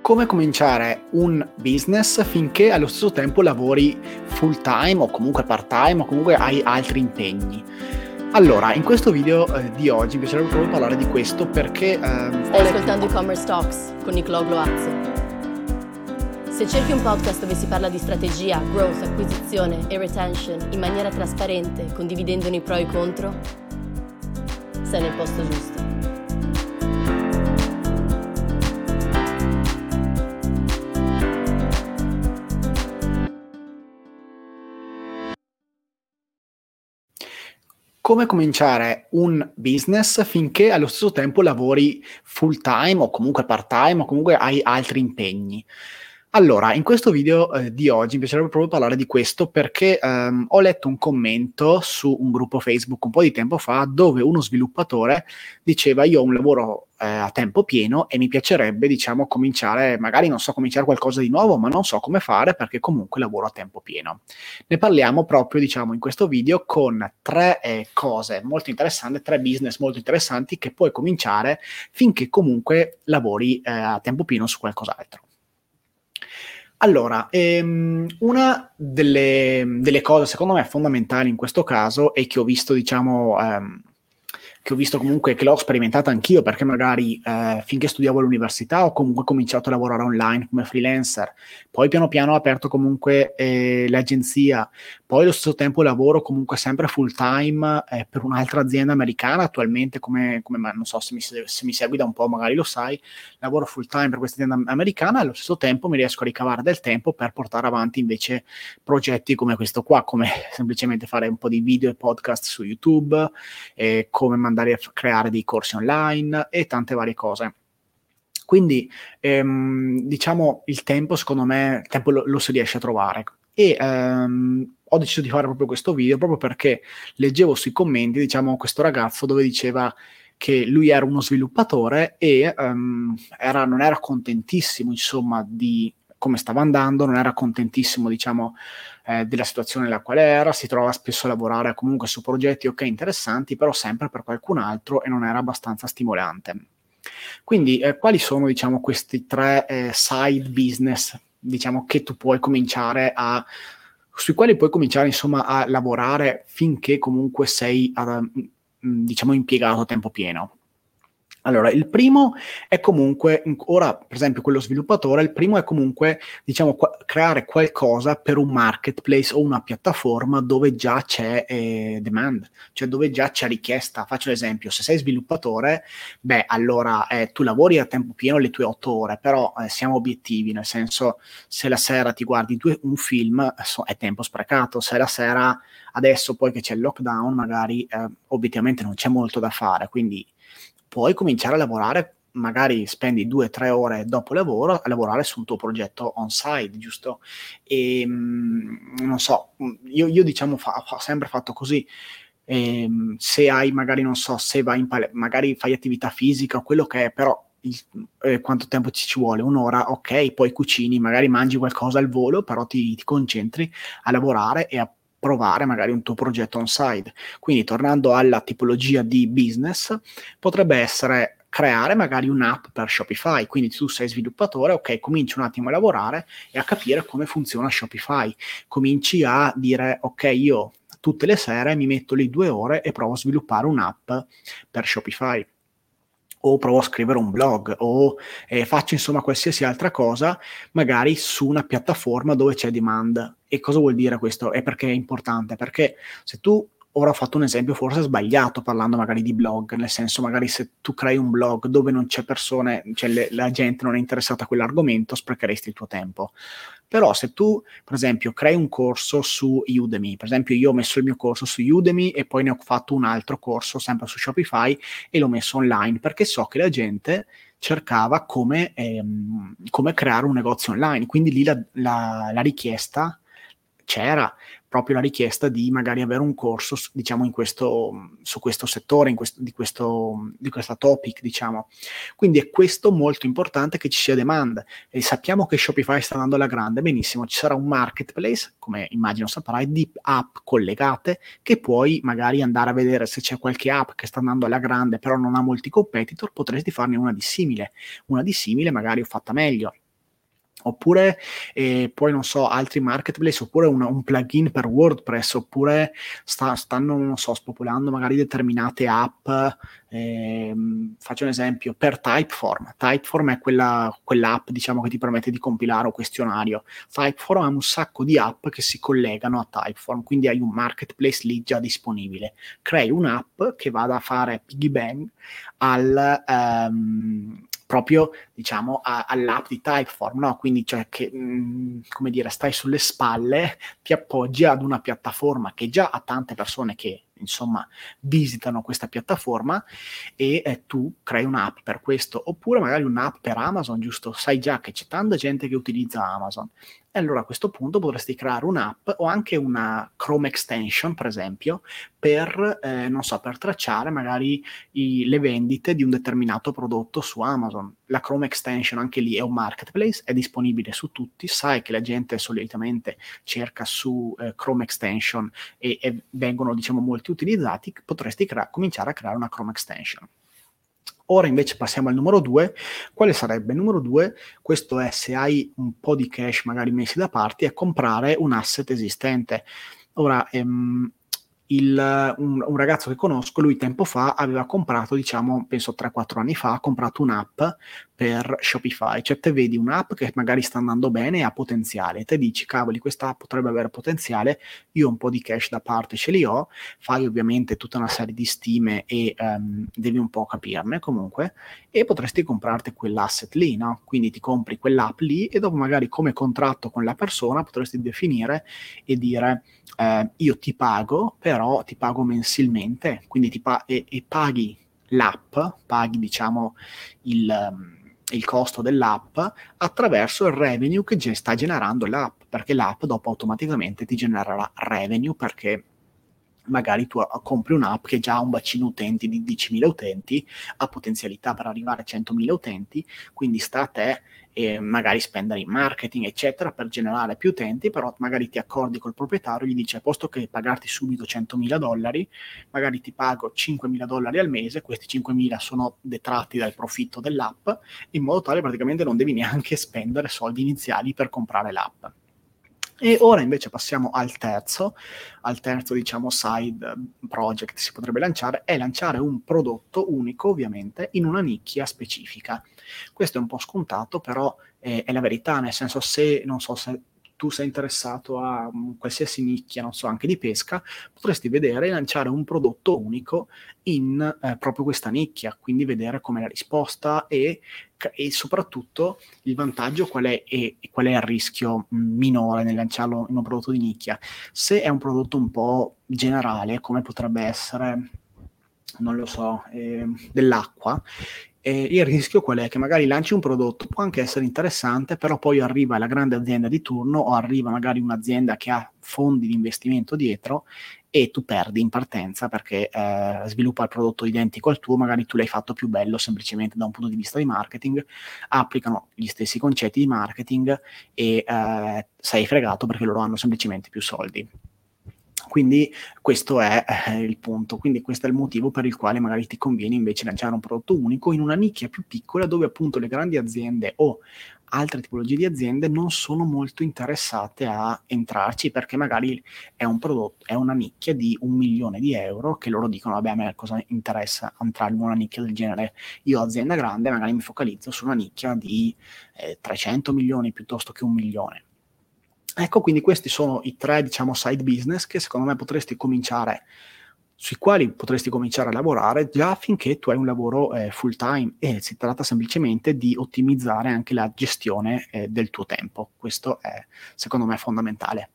come cominciare un business finché allo stesso tempo lavori full time o comunque part time o comunque hai altri impegni. Allora, in questo video eh, di oggi mi piacerebbe proprio parlare di questo perché... Eh, Stai ascoltando e-commerce talks con Nicolò Gloazzi. Se cerchi un podcast dove si parla di strategia, growth, acquisizione e retention in maniera trasparente, condividendone i pro e i contro, sei nel posto giusto. Come cominciare un business finché allo stesso tempo lavori full time o comunque part time o comunque hai altri impegni. Allora, in questo video eh, di oggi mi piacerebbe proprio parlare di questo perché ehm, ho letto un commento su un gruppo Facebook un po' di tempo fa dove uno sviluppatore diceva io ho un lavoro eh, a tempo pieno e mi piacerebbe, diciamo, cominciare, magari non so cominciare qualcosa di nuovo, ma non so come fare perché comunque lavoro a tempo pieno. Ne parliamo proprio, diciamo, in questo video con tre eh, cose molto interessanti, tre business molto interessanti che puoi cominciare finché comunque lavori eh, a tempo pieno su qualcos'altro. Allora, ehm, una delle, delle, cose secondo me fondamentali in questo caso e che ho visto, diciamo, ehm, che ho visto comunque che l'ho sperimentata anch'io perché magari eh, finché studiavo all'università ho comunque cominciato a lavorare online come freelancer, poi piano piano ho aperto comunque eh, l'agenzia, poi allo stesso tempo lavoro comunque sempre full time eh, per un'altra azienda americana attualmente come, come non so se mi, se mi, segui da un po' magari lo sai, lavoro full time per questa azienda americana allo stesso tempo mi riesco a ricavare del tempo per portare avanti invece progetti come questo qua, come semplicemente fare un po' di video e podcast su YouTube, come mandare andare a creare dei corsi online e tante varie cose. Quindi, ehm, diciamo, il tempo, secondo me, il tempo lo, lo si riesce a trovare. E ehm, ho deciso di fare proprio questo video proprio perché leggevo sui commenti, diciamo, questo ragazzo dove diceva che lui era uno sviluppatore e um, era, non era contentissimo, insomma, di come stava andando, non era contentissimo, diciamo, eh, della situazione nella quale era, si trovava spesso a lavorare comunque su progetti ok interessanti, però sempre per qualcun altro e non era abbastanza stimolante. Quindi, eh, quali sono, diciamo, questi tre eh, side business, diciamo, che tu puoi cominciare a sui quali puoi cominciare insomma a lavorare finché comunque sei diciamo impiegato a tempo pieno. Allora, il primo è comunque, ora per esempio quello sviluppatore, il primo è comunque, diciamo, qua- creare qualcosa per un marketplace o una piattaforma dove già c'è eh, demand, cioè dove già c'è richiesta. Faccio l'esempio, se sei sviluppatore, beh, allora eh, tu lavori a tempo pieno le tue otto ore, però eh, siamo obiettivi, nel senso se la sera ti guardi due, un film so, è tempo sprecato, se la sera adesso poi che c'è il lockdown magari eh, obiettivamente non c'è molto da fare, quindi puoi cominciare a lavorare, magari spendi due o tre ore dopo lavoro a lavorare sul tuo progetto on-site, giusto? E mm, non so, io, io diciamo fa, ho sempre fatto così. E, ehm, se hai magari, non so, se vai in pale- magari fai attività fisica o quello che è, però il, eh, quanto tempo ci, ci vuole? Un'ora, ok, poi cucini, magari mangi qualcosa al volo, però ti, ti concentri a lavorare e a provare magari un tuo progetto on-site. Quindi tornando alla tipologia di business, potrebbe essere creare magari un'app per Shopify. Quindi tu sei sviluppatore, ok, cominci un attimo a lavorare e a capire come funziona Shopify. Cominci a dire, ok, io tutte le sere mi metto lì due ore e provo a sviluppare un'app per Shopify o provo a scrivere un blog o eh, faccio insomma qualsiasi altra cosa, magari su una piattaforma dove c'è demand. E cosa vuol dire questo? E perché è importante? Perché se tu ora ho fatto un esempio forse sbagliato parlando magari di blog, nel senso magari se tu crei un blog dove non c'è persone, cioè le, la gente non è interessata a quell'argomento, sprecheresti il tuo tempo. Però se tu, per esempio, crei un corso su Udemy, per esempio io ho messo il mio corso su Udemy e poi ne ho fatto un altro corso sempre su Shopify e l'ho messo online perché so che la gente cercava come, ehm, come creare un negozio online, quindi lì la, la, la richiesta c'era proprio la richiesta di magari avere un corso, diciamo, questo, su questo settore, in questo, di, questo, di questa topic, diciamo. Quindi è questo molto importante che ci sia demand e sappiamo che Shopify sta andando alla grande, benissimo, ci sarà un marketplace, come immagino saprai, di app collegate che puoi magari andare a vedere se c'è qualche app che sta andando alla grande però non ha molti competitor, potresti farne una di simile, una di simile magari fatta meglio oppure eh, poi non so altri marketplace oppure una, un plugin per WordPress oppure sta, stanno non so spopolando magari determinate app eh, faccio un esempio per Typeform. Typeform è quella, quell'app diciamo che ti permette di compilare un questionario. Typeform ha un sacco di app che si collegano a Typeform quindi hai un marketplace lì già disponibile. Crei un'app che vada a fare piggy bang al um, proprio diciamo a, all'app di Typeform, no? quindi cioè che mh, mm, come dire stai sulle spalle, ti appoggi ad una piattaforma che già ha tante persone che insomma visitano questa piattaforma e eh, tu crei un'app per questo. Oppure magari un'app per Amazon giusto? Sai già che c'è tanta gente che utilizza Amazon e allora a questo punto potresti creare un'app o anche una Chrome extension per esempio per eh, non so per tracciare magari i, le vendite di un determinato prodotto su Amazon. La Chrome extension anche lì è un marketplace è disponibile su tutti. Sai che la gente solitamente cerca su eh, Chrome extension e, e vengono diciamo molti utilizzati, potresti crea- cominciare a creare una Chrome extension. Ora invece passiamo al numero 2. Quale sarebbe? Il numero 2, questo è se hai un po' di cash magari messi da parte, è comprare un asset esistente. Ora, ehm, il, un, un, ragazzo che conosco, lui tempo fa aveva comprato, diciamo, penso 3-4 anni fa, ha comprato un'app per Shopify. Cioè te vedi un'app che magari sta andando bene e ha potenziale, te dici, cavoli, questa app potrebbe avere potenziale, io un po' di cash da parte ce li ho, fai ovviamente tutta una serie di stime e um, devi un po' capirne comunque, e potresti comprarti quell'asset lì, no? Quindi ti compri quell'app lì e dopo magari come contratto con la persona potresti definire e dire, eh, io ti pago per però ti pago mensilmente, quindi ti pa- e, e paghi l'app, paghi diciamo il, um, il, costo dell'app attraverso il revenue che sta generando l'app, perché l'app dopo automaticamente ti genererà revenue perché magari tu compri un'app che già ha un bacino utenti di 10.000 utenti, ha potenzialità per arrivare a 100.000 utenti, quindi sta a te e magari spendere in marketing, eccetera, per generare più utenti, però magari ti accordi col proprietario gli dice, a posto che pagarti subito 100.000 dollari, magari ti pago 5.000 dollari al mese, questi 5.000 sono detratti dal profitto dell'app, in modo tale praticamente non devi neanche spendere soldi iniziali per comprare l'app. E ora invece passiamo al terzo, al terzo diciamo side project si potrebbe lanciare, è lanciare un prodotto unico ovviamente in una nicchia specifica. Questo è un po' scontato, però è, è la verità, nel senso se, non so se tu sei interessato a qualsiasi nicchia, non so, anche di pesca, potresti vedere e lanciare un prodotto unico in eh, proprio questa nicchia, quindi vedere com'è la risposta e, e soprattutto il vantaggio qual è e, e, qual è il rischio minore nel lanciarlo in un prodotto di nicchia. Se è un prodotto un po' generale, come potrebbe essere non lo so, eh, dell'acqua, e il rischio qual è? Che magari lanci un prodotto, può anche essere interessante, però poi arriva la grande azienda di turno o arriva magari un'azienda che ha fondi di investimento dietro e tu perdi in partenza perché eh, sviluppa il prodotto identico al tuo, magari tu l'hai fatto più bello semplicemente da un punto di vista di marketing, applicano gli stessi concetti di marketing e eh, sei fregato perché loro hanno semplicemente più soldi. Quindi questo è eh, il punto, quindi questo è il motivo per il quale magari ti conviene invece lanciare un prodotto unico in una nicchia più piccola dove appunto le grandi aziende o altre tipologie di aziende non sono molto interessate a entrarci perché magari è un prodotto, è una nicchia di un milione di euro che loro dicono vabbè a me cosa interessa entrare in una nicchia del genere? Io azienda grande magari mi focalizzo su una nicchia di eh, 300 milioni piuttosto che un milione Ecco, quindi questi sono i tre, diciamo, side business che secondo me potresti cominciare, sui quali potresti cominciare a lavorare già finché tu hai un lavoro eh, full time e si tratta semplicemente di ottimizzare anche la gestione eh, del tuo tempo. Questo è, secondo me, fondamentale.